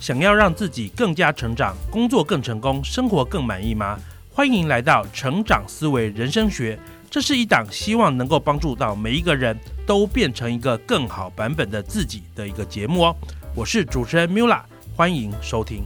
想要让自己更加成长，工作更成功，生活更满意吗？欢迎来到成长思维人生学，这是一档希望能够帮助到每一个人都变成一个更好版本的自己的一个节目哦。我是主持人 Mula，欢迎收听。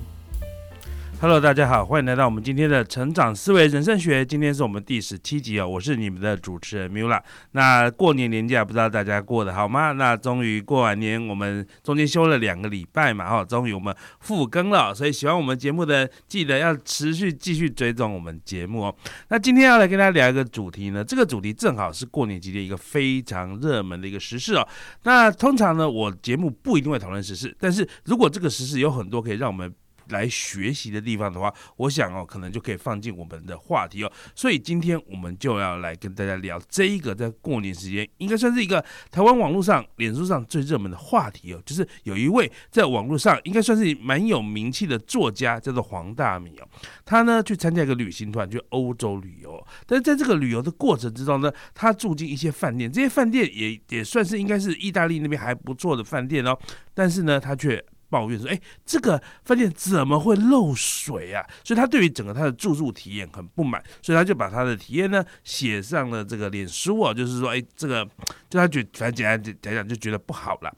Hello，大家好，欢迎来到我们今天的成长思维人生学。今天是我们第十七集哦，我是你们的主持人 Mula。那过年年假不知道大家过得好吗？那终于过完年，我们中间休了两个礼拜嘛，哈，终于我们复更了。所以喜欢我们节目的，记得要持续继续追踪我们节目哦。那今天要来跟大家聊一个主题呢，这个主题正好是过年期间一个非常热门的一个时事哦。那通常呢，我节目不一定会讨论时事，但是如果这个时事有很多可以让我们来学习的地方的话，我想哦，可能就可以放进我们的话题哦。所以今天我们就要来跟大家聊这一个在过年时间应该算是一个台湾网络上、脸书上最热门的话题哦。就是有一位在网络上应该算是蛮有名气的作家，叫做黄大米哦。他呢去参加一个旅行团去欧洲旅游，但是在这个旅游的过程之中呢，他住进一些饭店，这些饭店也也算是应该是意大利那边还不错的饭店哦。但是呢，他却抱怨说：“哎，这个饭店怎么会漏水啊？”所以他对于整个他的住宿体验很不满，所以他就把他的体验呢写上了这个脸书啊，就是说：“哎，这个就他觉反正简单讲讲就觉得不好了。”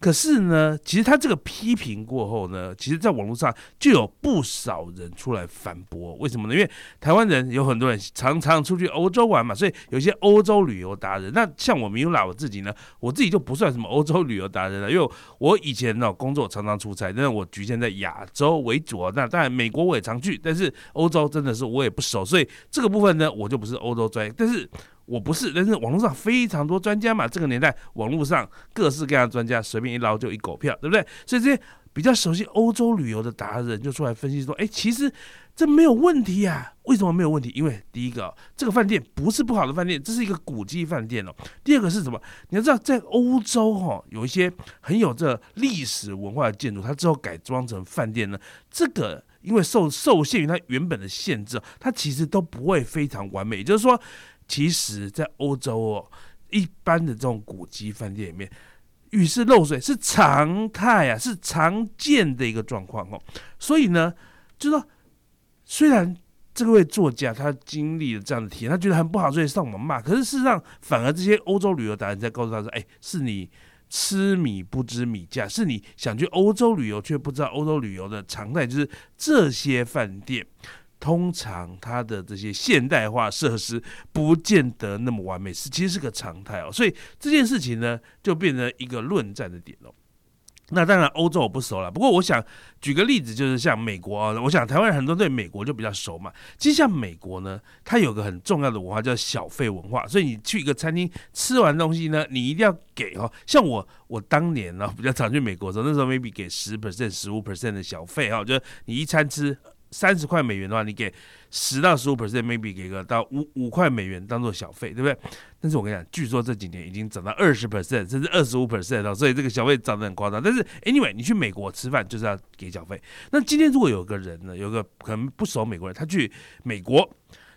可是呢，其实他这个批评过后呢，其实在网络上就有不少人出来反驳。为什么呢？因为台湾人有很多人常常出去欧洲玩嘛，所以有些欧洲旅游达人。那像我米拉我自己呢，我自己就不算什么欧洲旅游达人了，因为我以前呢工作常常出差，但是我局限在亚洲为主啊。那当然美国我也常去，但是欧洲真的是我也不熟，所以这个部分呢，我就不是欧洲专业。但是我不是，但是网络上非常多专家嘛，这个年代网络上各式各样的专家，随便一捞就一狗票，对不对？所以这些比较熟悉欧洲旅游的达人就出来分析说，哎，其实这没有问题呀。为什么没有问题？因为第一个，这个饭店不是不好的饭店，这是一个古迹饭店哦。第二个是什么？你要知道，在欧洲哈，有一些很有这历史文化的建筑，它之后改装成饭店呢，这个因为受受限于它原本的限制，它其实都不会非常完美。也就是说。其实，在欧洲哦，一般的这种古迹饭店里面，浴室漏水是常态啊，是常见的一个状况哦。所以呢，就说虽然这位作家他经历了这样的体验，他觉得很不好，所以上网骂。可是事实上，反而这些欧洲旅游达人在告诉他说：“哎，是你吃米不知米价，是你想去欧洲旅游却不知道欧洲旅游的常态，就是这些饭店。”通常它的这些现代化设施不见得那么完美，是其实是个常态哦。所以这件事情呢，就变成一个论战的点哦。那当然欧洲我不熟了，不过我想举个例子，就是像美国啊，我想台湾人很多对美国就比较熟嘛。其实像美国呢，它有个很重要的文化叫小费文化，所以你去一个餐厅吃完东西呢，你一定要给哦。像我我当年呢比较常去美国的时候，那时候 maybe 给十 percent、十五 percent 的小费哈，就是你一餐吃。三十块美元的话，你给十到十五 percent，maybe 给个到五五块美元当做小费，对不对？但是我跟你讲，据说这几年已经涨到二十 percent，甚至二十五 percent 了，所以这个小费涨得很夸张。但是 anyway，你去美国吃饭就是要给小费。那今天如果有个人呢，有个可能不熟美国人，他去美国，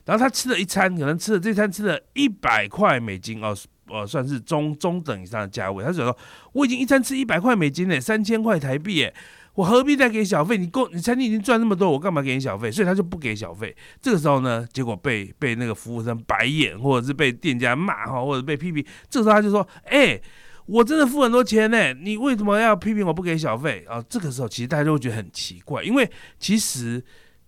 然后他吃了一餐，可能吃了这餐吃了一百块美金哦，呃，算是中中等以上的价位。他就说，我已经一餐吃一百块美金嘞，三千块台币诶。我何必再给小费？你够，你餐厅已经赚那么多，我干嘛给你小费？所以他就不给小费。这个时候呢，结果被被那个服务生白眼，或者是被店家骂哈，或者被批评。这个时候他就说：“哎，我真的付很多钱呢，你为什么要批评我不给小费？”啊，这个时候其实大家就会觉得很奇怪，因为其实。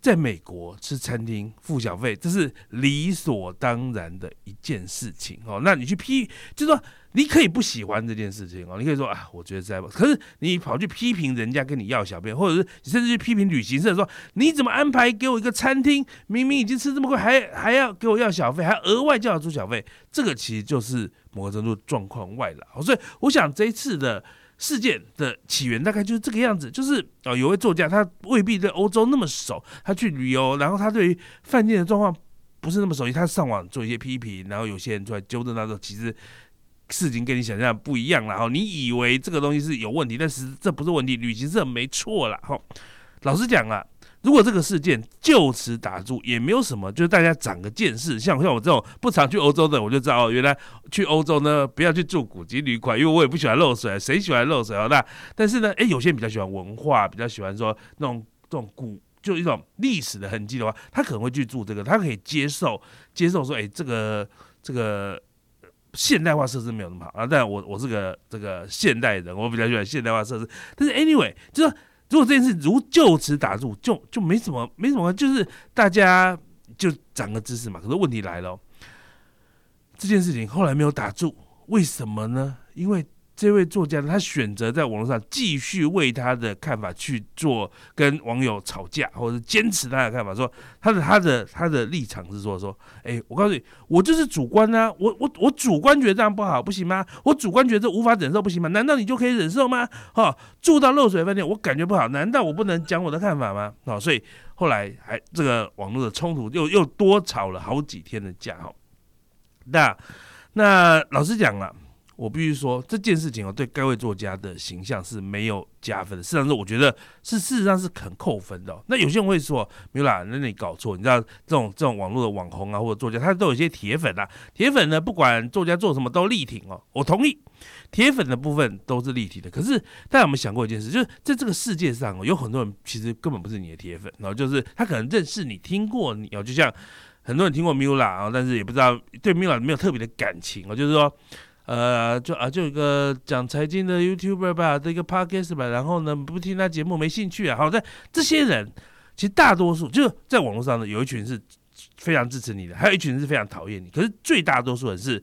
在美国吃餐厅付小费，这是理所当然的一件事情哦。那你去批，就是说你可以不喜欢这件事情哦，你可以说啊，我觉得在，可是你跑去批评人家跟你要小费，或者是甚至去批评旅行社说你怎么安排给我一个餐厅，明明已经吃这么贵，还还要给我要小费，还额外叫我出小费，这个其实就是某个程度状况外了。所以我想这一次的。事件的起源大概就是这个样子，就是哦，有位作家他未必对欧洲那么熟，他去旅游，然后他对于饭店的状况不是那么熟悉，他上网做一些批评，然后有些人出来纠正他说，其实事情跟你想象不一样，然后你以为这个东西是有问题，但是这不是问题，旅行社没错了哈。老实讲啊，如果这个事件就此打住，也没有什么，就是大家长个见识。像像我这种不常去欧洲的，我就知道哦，原来去欧洲呢，不要去住古籍旅馆，因为我也不喜欢漏水，谁喜欢漏水啊？那但是呢，哎，有些人比较喜欢文化，比较喜欢说那种这种古，就一种历史的痕迹的话，他可能会去住这个，他可以接受接受说，哎，这个这个现代化设施没有那么好啊。但我我是个这个现代人，我比较喜欢现代化设施。但是 anyway，就是。如果这件事如就此打住，就就没什么没什么，就是大家就长个知识嘛。可是问题来了，这件事情后来没有打住，为什么呢？因为。这位作家，他选择在网络上继续为他的看法去做跟网友吵架，或者坚持他的看法，说他的他的他的立场是说说，哎，我告诉你，我就是主观啊，我我我主观觉得这样不好，不行吗？我主观觉得无法忍受，不行吗？难道你就可以忍受吗？哈，住到漏水饭店，我感觉不好，难道我不能讲我的看法吗？好，所以后来还这个网络的冲突又又多吵了好几天的架，哈。那那老实讲了。我必须说这件事情哦，对该位作家的形象是没有加分的。事实上是，我觉得是事实上是很扣分的。那有些人会说，没有啦，那你搞错。你知道这种这种网络的网红啊，或者作家，他都有一些铁粉啊。铁粉呢，不管作家做什么都力挺哦。我同意，铁粉的部分都是立体的。可是大家有没有想过一件事，就是在这个世界上哦，有很多人其实根本不是你的铁粉，然后就是他可能认识你，听过你哦，就像很多人听过 Mula 啊，但是也不知道对 Mula 没有特别的感情哦，就是说。呃，就啊，就一个讲财经的 YouTuber 吧，这个 Podcast 吧，然后呢，不听他节目没兴趣啊。好在这些人，其实大多数就是在网络上呢，有一群是非常支持你的，还有一群是非常讨厌你。可是最大多数人是，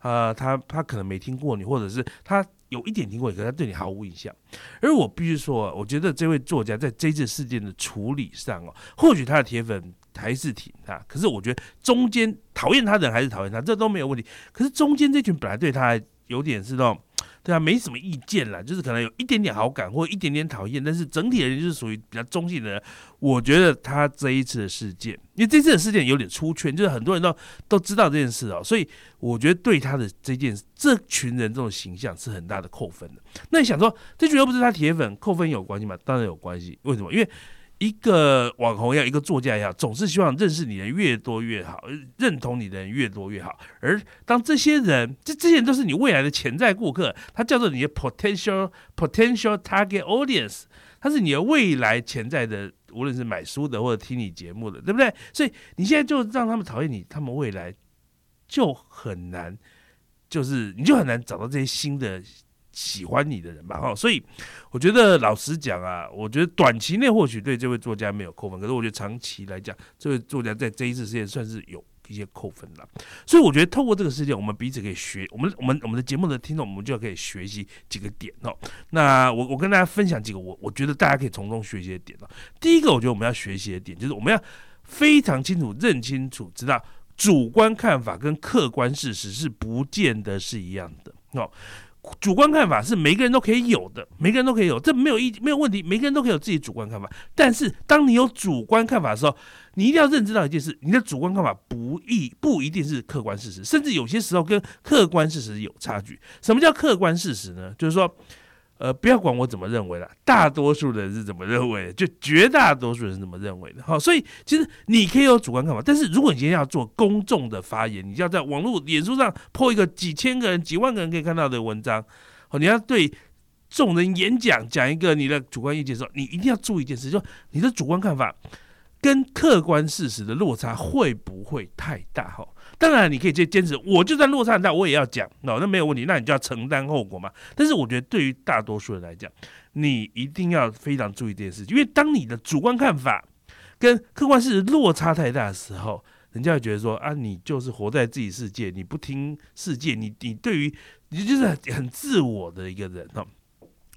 呃，他他可能没听过你，或者是他有一点听过，可是他对你毫无印象。而我必须说，我觉得这位作家在这次事件的处理上哦，或许他的铁粉。还是挺他，可是我觉得中间讨厌他的人还是讨厌他，这都没有问题。可是中间这群本来对他有点是那种对他没什么意见啦，就是可能有一点点好感或一点点讨厌，但是整体的人就是属于比较中性的人。我觉得他这一次的事件，因为这次的事件有点出圈，就是很多人都都知道这件事哦，所以我觉得对他的这件这群人这种形象是很大的扣分的。那你想说，这群又不是他铁粉，扣分有关系吗？当然有关系。为什么？因为一个网红也好，一个作家也好，总是希望认识你的人越多越好，认同你的人越多越好。而当这些人，这这些人都是你未来的潜在顾客，他叫做你的 potential potential target audience，他是你的未来潜在的，无论是买书的或者听你节目的，对不对？所以你现在就让他们讨厌你，他们未来就很难，就是你就很难找到这些新的。喜欢你的人吧，哈，所以我觉得老实讲啊，我觉得短期内或许对这位作家没有扣分，可是我觉得长期来讲，这位作家在这一次事件算是有一些扣分了。所以我觉得透过这个事件，我们彼此可以学，我们我们我们的节目的听众，我们就可以学习几个点哦。那我我跟大家分享几个我我觉得大家可以从中学习的点哦。第一个，我觉得我们要学习的点就是我们要非常清楚认清楚，知道主观看法跟客观事实是不见得是一样的哦。主观看法是每个人都可以有的，每个人都可以有，这没有意没有问题，每个人都可以有自己主观看法。但是，当你有主观看法的时候，你一定要认知到一件事：你的主观看法不一不一定是客观事实，甚至有些时候跟客观事实有差距。什么叫客观事实呢？就是说。呃，不要管我怎么认为了，大多数人是怎么认为的，就绝大多数人是怎么认为的。好，所以其实你可以有主观看法，但是如果你今天要做公众的发言，你要在网络、脸书上破一个几千个人、几万个人可以看到的文章，好，你要对众人演讲，讲一个你的主观意见的时候，你一定要注意一件事，就你的主观看法跟客观事实的落差会不会太大？哈。当然，你可以坚坚持，我就算落差很大，我也要讲，那那没有问题，那你就要承担后果嘛。但是我觉得，对于大多数人来讲，你一定要非常注意这件事情，因为当你的主观看法跟客观事实落差太大的时候，人家会觉得说啊，你就是活在自己世界，你不听世界，你你对于你就是很很自我的一个人哦。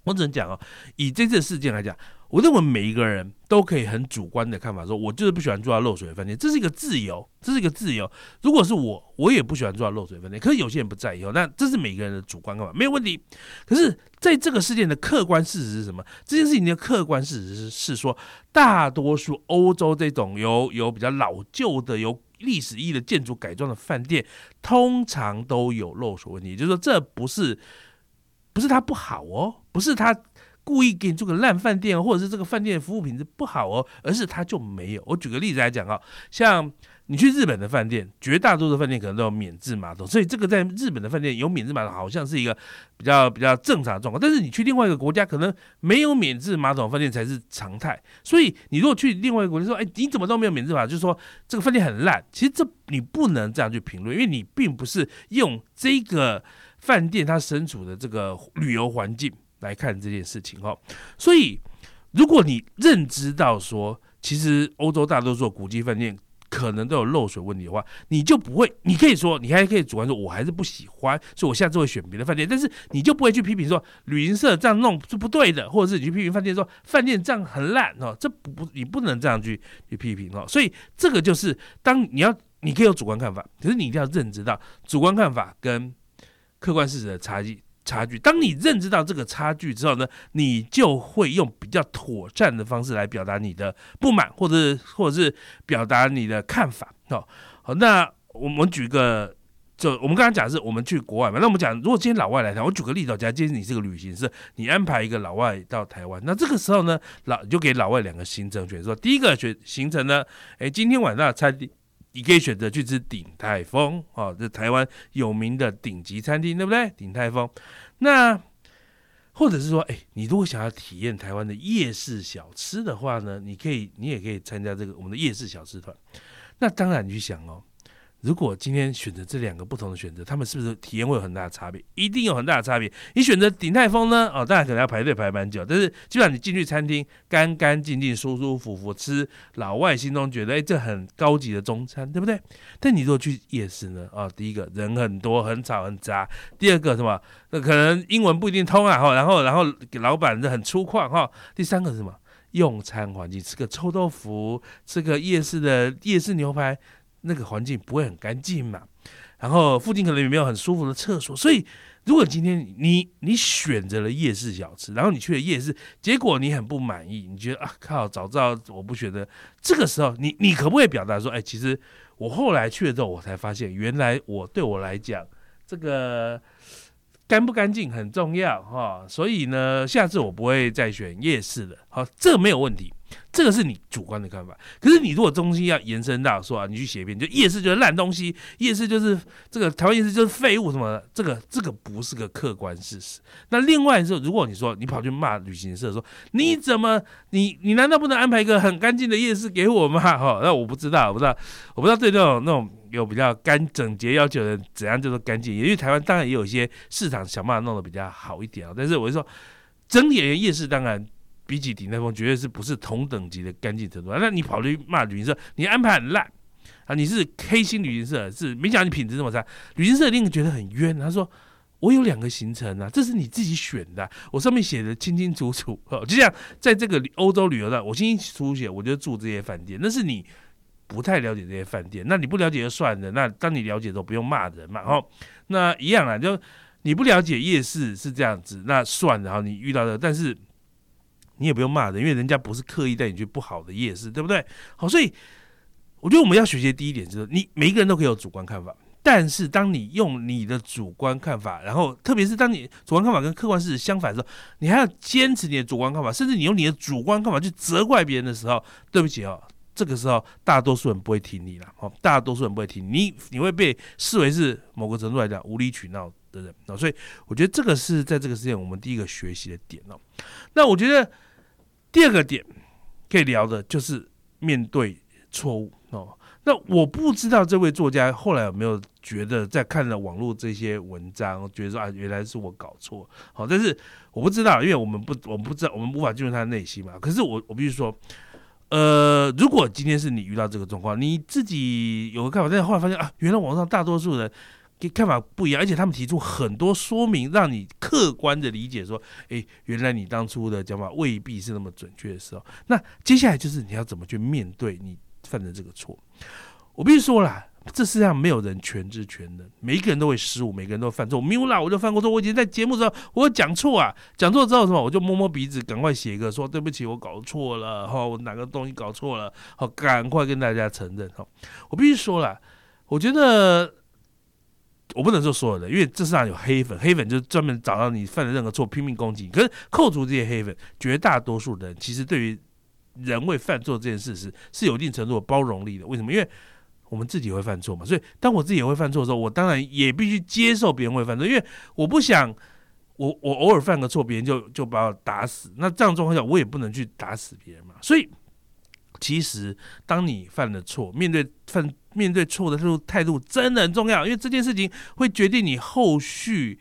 我只能讲哦，以这次事件来讲。我认为每一个人都可以很主观的看法，说我就是不喜欢住到漏水的饭店，这是一个自由，这是一个自由。如果是我，我也不喜欢住到漏水饭店。可是有些人不在意哦，那这是每个人的主观看法，没有问题。可是在这个事件的客观事实是什么？这件事情的客观事实是是说，大多数欧洲这种有有比较老旧的、有历史意义的建筑改装的饭店，通常都有漏水问题。就是说，这不是不是它不好哦，不是它。故意给你做个烂饭店，或者是这个饭店的服务品质不好哦，而是他就没有。我举个例子来讲啊，像。你去日本的饭店，绝大多数饭店可能都有免治马桶，所以这个在日本的饭店有免治马桶，好像是一个比较比较正常的状况。但是你去另外一个国家，可能没有免治马桶饭店才是常态。所以你如果去另外一个国家说，哎，你怎么都没有免治马桶，就是说这个饭店很烂。其实这你不能这样去评论，因为你并不是用这个饭店它身处的这个旅游环境来看这件事情哦。所以如果你认知到说，其实欧洲大多数古迹饭店。可能都有漏水问题的话，你就不会，你可以说，你还可以主观说，我还是不喜欢，所以我下次会选别的饭店。但是你就不会去批评说，旅行社这样弄是不对的，或者是你去批评饭店说，饭店这样很烂哦，这不不，你不能这样去去批评哦。所以这个就是当你要，你可以有主观看法，可是你一定要认知到主观看法跟客观事实的差距。差距。当你认知到这个差距之后呢，你就会用比较妥善的方式来表达你的不满，或者或者是表达你的看法。哦，好，那我们举个，就我们刚刚讲是我们去国外嘛。那我们讲，如果今天老外来台，我举个例子，假如今天你是个旅行社，你安排一个老外到台湾，那这个时候呢，老就给老外两个行程选，说第一个选行程呢，哎，今天晚上餐厅。你可以选择去吃鼎泰丰哦，这台湾有名的顶级餐厅，对不对？鼎泰丰，那或者是说，哎，你如果想要体验台湾的夜市小吃的话呢，你可以，你也可以参加这个我们的夜市小吃团。那当然，你去想哦。如果今天选择这两个不同的选择，他们是不是体验会有很大的差别？一定有很大的差别。你选择鼎泰丰呢？哦，当然可能要排队排蛮久，但是基本上你进去餐厅，干干净净、舒舒服服吃，老外心中觉得，哎，这很高级的中餐，对不对？但你如果去夜市呢？啊，第一个人很多，很吵很杂；第二个什么？那可能英文不一定通啊，哈，然后然后老板很粗犷哈。第三个是什么？用餐环境，吃个臭豆腐，吃个夜市的夜市牛排。那个环境不会很干净嘛，然后附近可能也没有很舒服的厕所，所以如果今天你你选择了夜市小吃，然后你去了夜市，结果你很不满意，你觉得啊靠，早知道我不选择，这个时候你你可不可以表达说，哎，其实我后来去了之后，我才发现原来我对我来讲这个。干不干净很重要哈，所以呢，下次我不会再选夜市了。好，这没有问题，这个是你主观的看法。可是你如果中心要延伸到说啊，你去写一篇，就夜市就是烂东西，夜市就是这个台湾夜市就是废物什么的，这个这个不是个客观事实。那另外是，如果你说你跑去骂旅行社说你怎么你你难道不能安排一个很干净的夜市给我吗？哈，那我不知道，我不知道，我不知道对那种那种。有比较干整洁要求的，怎样叫做干净？因为台湾当然也有一些市场想办法弄得比较好一点啊。但是我就说，整体而言，夜市当然比起鼎泰丰绝对是不是同等级的干净程度。那你跑去骂旅行社，你安排很烂啊！你是黑心旅行社，是没想到你品质这么差，旅行社一定觉得很冤。他说：“我有两个行程啊，这是你自己选的，我上面写的清清楚楚。就像在这个欧洲旅游的，我清清楚楚写，我就住这些饭店，那是你。”不太了解这些饭店，那你不了解就算了。那当你了解的时候不用骂人嘛。哦，那一样啊，就你不了解夜市是这样子，那算了。哈，你遇到的，但是你也不用骂人，因为人家不是刻意带你去不好的夜市，对不对？好，所以我觉得我们要学习第一点就是，你每一个人都可以有主观看法，但是当你用你的主观看法，然后特别是当你主观看法跟客观事实相反的时候，你还要坚持你的主观看法，甚至你用你的主观看法去责怪别人的时候，对不起哦。这个时候，大多数人不会听你了，哦，大多数人不会听你，你会被视为是某个程度来讲无理取闹的人，哦，所以我觉得这个是在这个事件我们第一个学习的点哦。那我觉得第二个点可以聊的就是面对错误哦。那我不知道这位作家后来有没有觉得在看了网络这些文章，觉得说啊，原来是我搞错，好，但是我不知道，因为我们不，我们不知道，我们无法进入他的内心嘛。可是我，我必须说。呃，如果今天是你遇到这个状况，你自己有个看法，但是后来发现啊，原来网上大多数人给看法不一样，而且他们提出很多说明，让你客观的理解说，哎，原来你当初的讲法未必是那么准确的时候，那接下来就是你要怎么去面对你犯的这个错。我必须说了。这世上没有人全知全能，每一个人都会失误，每个人都犯错。没有啦，我就犯过错。我以前在节目时候，我讲错啊，讲错之后什么，我就摸摸鼻子，赶快写一个说对不起，我搞错了哈，我哪个东西搞错了，好，赶快跟大家承认哈。我必须说了，我觉得我不能说所有的，因为这世上有黑粉，黑粉就是专门找到你犯了任何错拼命攻击你。可是扣除这些黑粉，绝大多数人其实对于人会犯错这件事实是有一定程度的包容力的。为什么？因为我们自己会犯错嘛。所以当我自己也会犯错的时候，我当然也必须接受别人会犯错，因为我不想我我偶尔犯个错，别人就就把我打死。那这样状况下，我也不能去打死别人嘛。所以。其实，当你犯了错，面对犯面对错的态度态度真的很重要，因为这件事情会决定你后续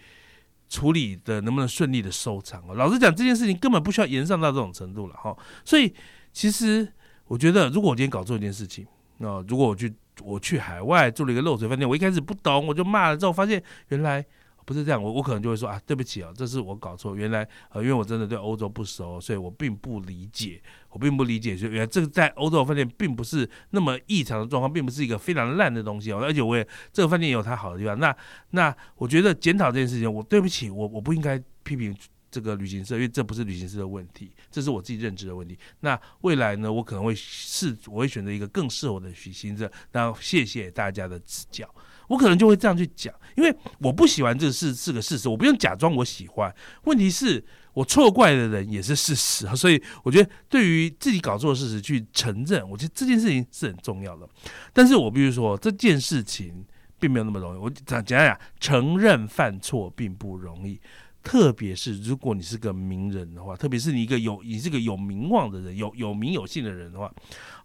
处理的能不能顺利的收场。老实讲，这件事情根本不需要延上到这种程度了哈。所以，其实我觉得，如果我今天搞错一件事情，那如果我去我去海外住了一个漏水饭店，我一开始不懂，我就骂了之后，发现原来。不是这样，我我可能就会说啊，对不起啊，这是我搞错。原来呃，因为我真的对欧洲不熟，所以我并不理解，我并不理解，就原来这个在欧洲饭店并不是那么异常的状况，并不是一个非常烂的东西哦。而且我也这个饭店也有它好的地方。那那我觉得检讨这件事情，我对不起，我我不应该批评这个旅行社，因为这不是旅行社的问题，这是我自己认知的问题。那未来呢，我可能会试，我会选择一个更适合我的旅行社。然后谢谢大家的指教。我可能就会这样去讲，因为我不喜欢这个事是个事实，我不用假装我喜欢。问题是我错怪的人也是事实，所以我觉得对于自己搞错的事实去承认，我觉得这件事情是很重要的。但是我必须说，这件事情并没有那么容易。我讲讲讲，承认犯错并不容易，特别是如果你是个名人的话，特别是你一个有你是个有名望的人，有有名有姓的人的话，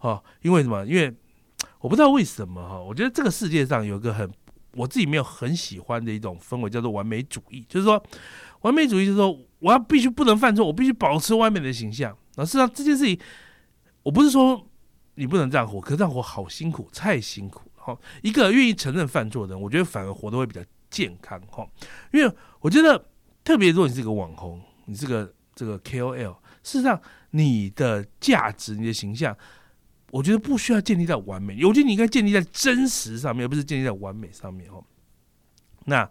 哦，因为什么？因为我不知道为什么哈，我觉得这个世界上有一个很我自己没有很喜欢的一种氛围，叫做完美主义。就是说，完美主义就是说，我要必须不能犯错，我必须保持完美的形象。那事实上这件事情，我不是说你不能这样活，可是这样活好辛苦，太辛苦了哈。一个愿意承认犯错的人，我觉得反而活得会比较健康哈。因为我觉得，特别如果你是个网红，你是个这个 KOL，事实上你的价值、你的形象。我觉得不需要建立在完美，我觉得你应该建立在真实上面，而不是建立在完美上面哦。那，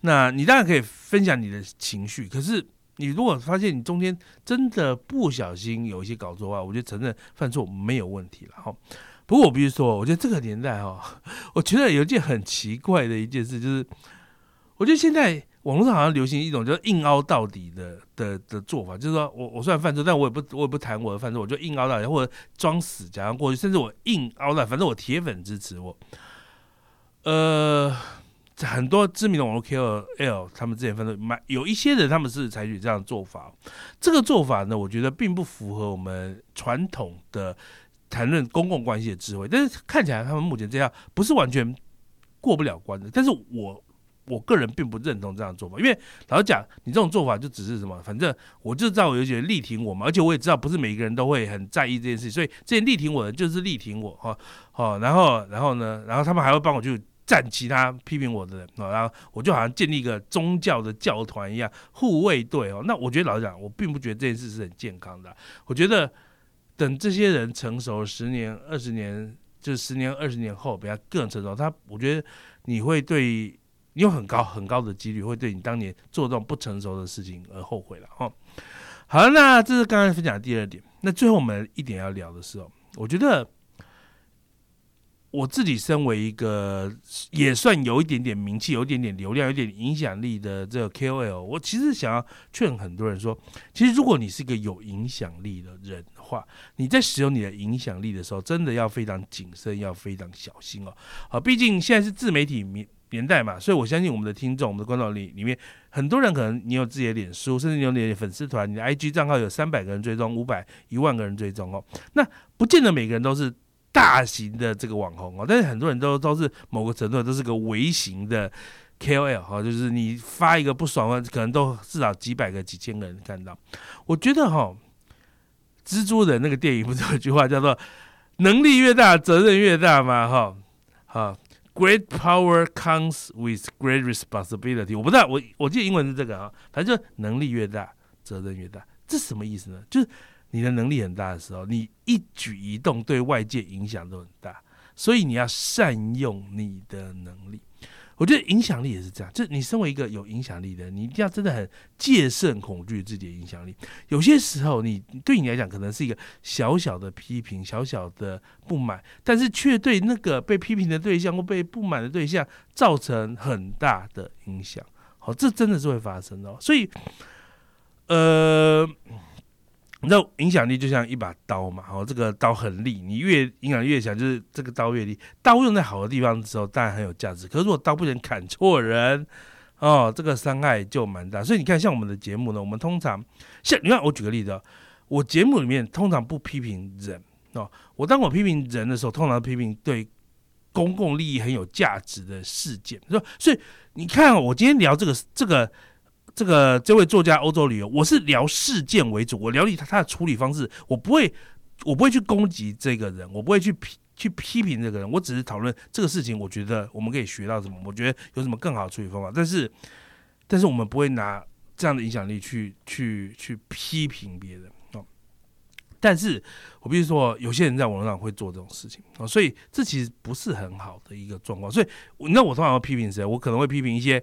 那你当然可以分享你的情绪，可是你如果发现你中间真的不小心有一些搞错的话，我觉得承认犯错没有问题了哈。不过我必须说，我觉得这个年代哈，我觉得有一件很奇怪的一件事，就是我觉得现在。网络上好像流行一种叫硬凹到底的的的做法，就是说我我虽然犯错，但我也不我也不谈我的犯错，我就硬凹到底，或者装死假装过去，甚至我硬凹到，反正我铁粉支持我。呃，很多知名的网络 KOL 他们之前犯错，蛮有一些人他们是采取这样的做法。这个做法呢，我觉得并不符合我们传统的谈论公共关系的智慧，但是看起来他们目前这样不是完全过不了关的。但是我。我个人并不认同这样做法，因为老实讲，你这种做法就只是什么？反正我就知道有些人力挺我嘛，而且我也知道不是每一个人都会很在意这件事，所以这些力挺我的就是力挺我哈，好，然后然后呢，然后他们还会帮我去站其他批评我的人，然后我就好像建立一个宗教的教团一样护卫队哦。那我觉得老实讲，我并不觉得这件事是很健康的。我觉得等这些人成熟十年、二十年，就十年、二十年后比他更成熟，他我觉得你会对。你有很高很高的几率会对你当年做这种不成熟的事情而后悔了哈。好，那这是刚刚分享的第二点。那最后我们一点要聊的是哦，我觉得我自己身为一个也算有一点点名气、有一点点流量、有点影响力的这个 KOL，我其实想要劝很多人说，其实如果你是一个有影响力的人的话，你在使用你的影响力的时候，真的要非常谨慎，要非常小心哦。好，毕竟现在是自媒体年代嘛，所以我相信我们的听众、我们的观众里里面，很多人可能你有自己的脸书，甚至你有你的粉丝团，你的 IG 账号有三百个人追踪、五百、一万个人追踪哦。那不见得每个人都是大型的这个网红哦，但是很多人都都是某个程度都是个微型的 KOL 哈，就是你发一个不爽的，可能都至少几百个、几千个人看到。我觉得哈，蜘蛛人那个电影不是有句话叫做“能力越大，责任越大”吗？哈，好。Great power comes with great responsibility。我不知道，我我记得英文是这个啊，反正就是能力越大，责任越大。这什么意思呢？就是你的能力很大的时候，你一举一动对外界影响都很大，所以你要善用你的能力。我觉得影响力也是这样，就是你身为一个有影响力的，你一定要真的很戒慎恐惧自己的影响力。有些时候，你对你来讲可能是一个小小的批评、小小的不满，但是却对那个被批评的对象或被不满的对象造成很大的影响。好，这真的是会发生的。所以，呃。你知道影响力就像一把刀嘛，好，这个刀很利，你越影响越强，就是这个刀越利。刀用在好的地方的时候，当然很有价值。可是如果刀不能砍错人，哦，这个伤害就蛮大。所以你看，像我们的节目呢，我们通常像你看，我举个例子，我节目里面通常不批评人哦。我当我批评人的时候，通常批评对公共利益很有价值的事件。说，所以你看，我今天聊这个这个。这个这位作家欧洲旅游，我是聊事件为主，我聊他他的处理方式，我不会我不会去攻击这个人，我不会去批去批评这个人，我只是讨论这个事情，我觉得我们可以学到什么，我觉得有什么更好的处理方法，但是但是我们不会拿这样的影响力去去去批评别人。但是我必须说，有些人在网络上会做这种事情啊，所以这其实不是很好的一个状况。所以那我通常会批评谁？我可能会批评一些。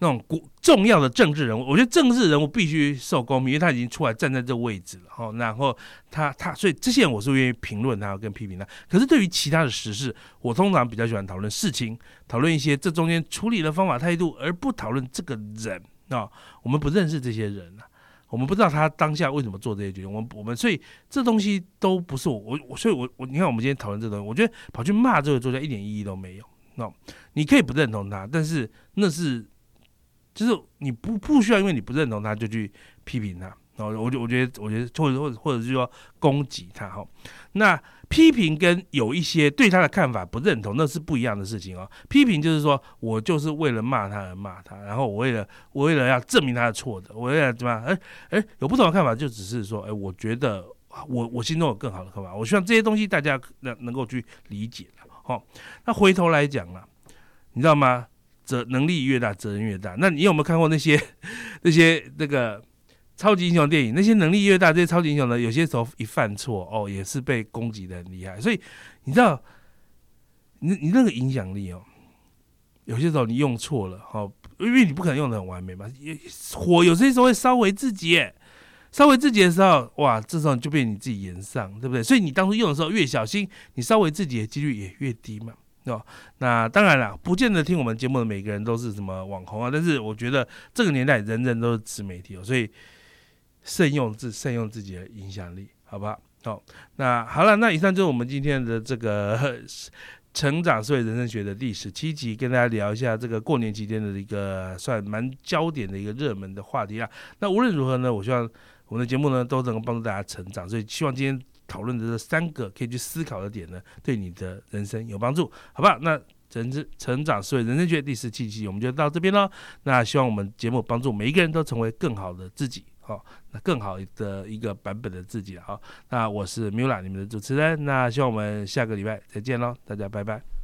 那种国重要的政治人物，我觉得政治人物必须受公平，因为他已经出来站在这个位置了哈。然后他他，所以这些人我是愿意评论他跟批评他。可是对于其他的时事，我通常比较喜欢讨论事情，讨论一些这中间处理的方法态度，而不讨论这个人啊。我们不认识这些人啊，我们不知道他当下为什么做这些决定。我们我们所以这东西都不是我我我，所以我我你看我们今天讨论这东西，我觉得跑去骂这个作家一点意义都没有。那你可以不认同他，但是那是。就是你不不需要，因为你不认同他就去批评他，然后我就我觉得我觉得或者或者或者是说攻击他哈。那批评跟有一些对他的看法不认同，那是不一样的事情哦。批评就是说我就是为了骂他而骂他，然后我为了我为了要证明他的错的，我为了怎么样？哎哎，有不同的看法，就只是说，哎，我觉得我我心中有更好的看法，我希望这些东西大家能能够去理解了。好，那回头来讲了，你知道吗？责能力越大，责任越大。那你有没有看过那些那些那个超级英雄电影？那些能力越大，这些超级英雄呢，有些时候一犯错哦，也是被攻击的很厉害。所以你知道，你你那个影响力哦，有些时候你用错了，哦，因为你不可能用的很完美嘛。火有些时候会烧回自己，烧回自己的时候，哇，这时候就被你自己延上，对不对？所以你当初用的时候越小心，你烧回自己的几率也越低嘛。哦，那当然了，不见得听我们节目的每个人都是什么网红啊。但是我觉得这个年代人人都是自媒体哦，所以慎用自慎用自己的影响力，好不好？好，那好了，那以上就是我们今天的这个成长社会人生学的第十七集，跟大家聊一下这个过年期间的一个算蛮焦点的一个热门的话题啊。那无论如何呢，我希望我们的节目呢都能够帮助大家成长，所以希望今天。讨论的这三个可以去思考的点呢，对你的人生有帮助，好吧？那人生成长思维人生学第十七期我们就到这边喽。那希望我们节目帮助每一个人都成为更好的自己，好，那更好的一个版本的自己了，好。那我是 Mula 你们的主持人。那希望我们下个礼拜再见喽，大家拜拜。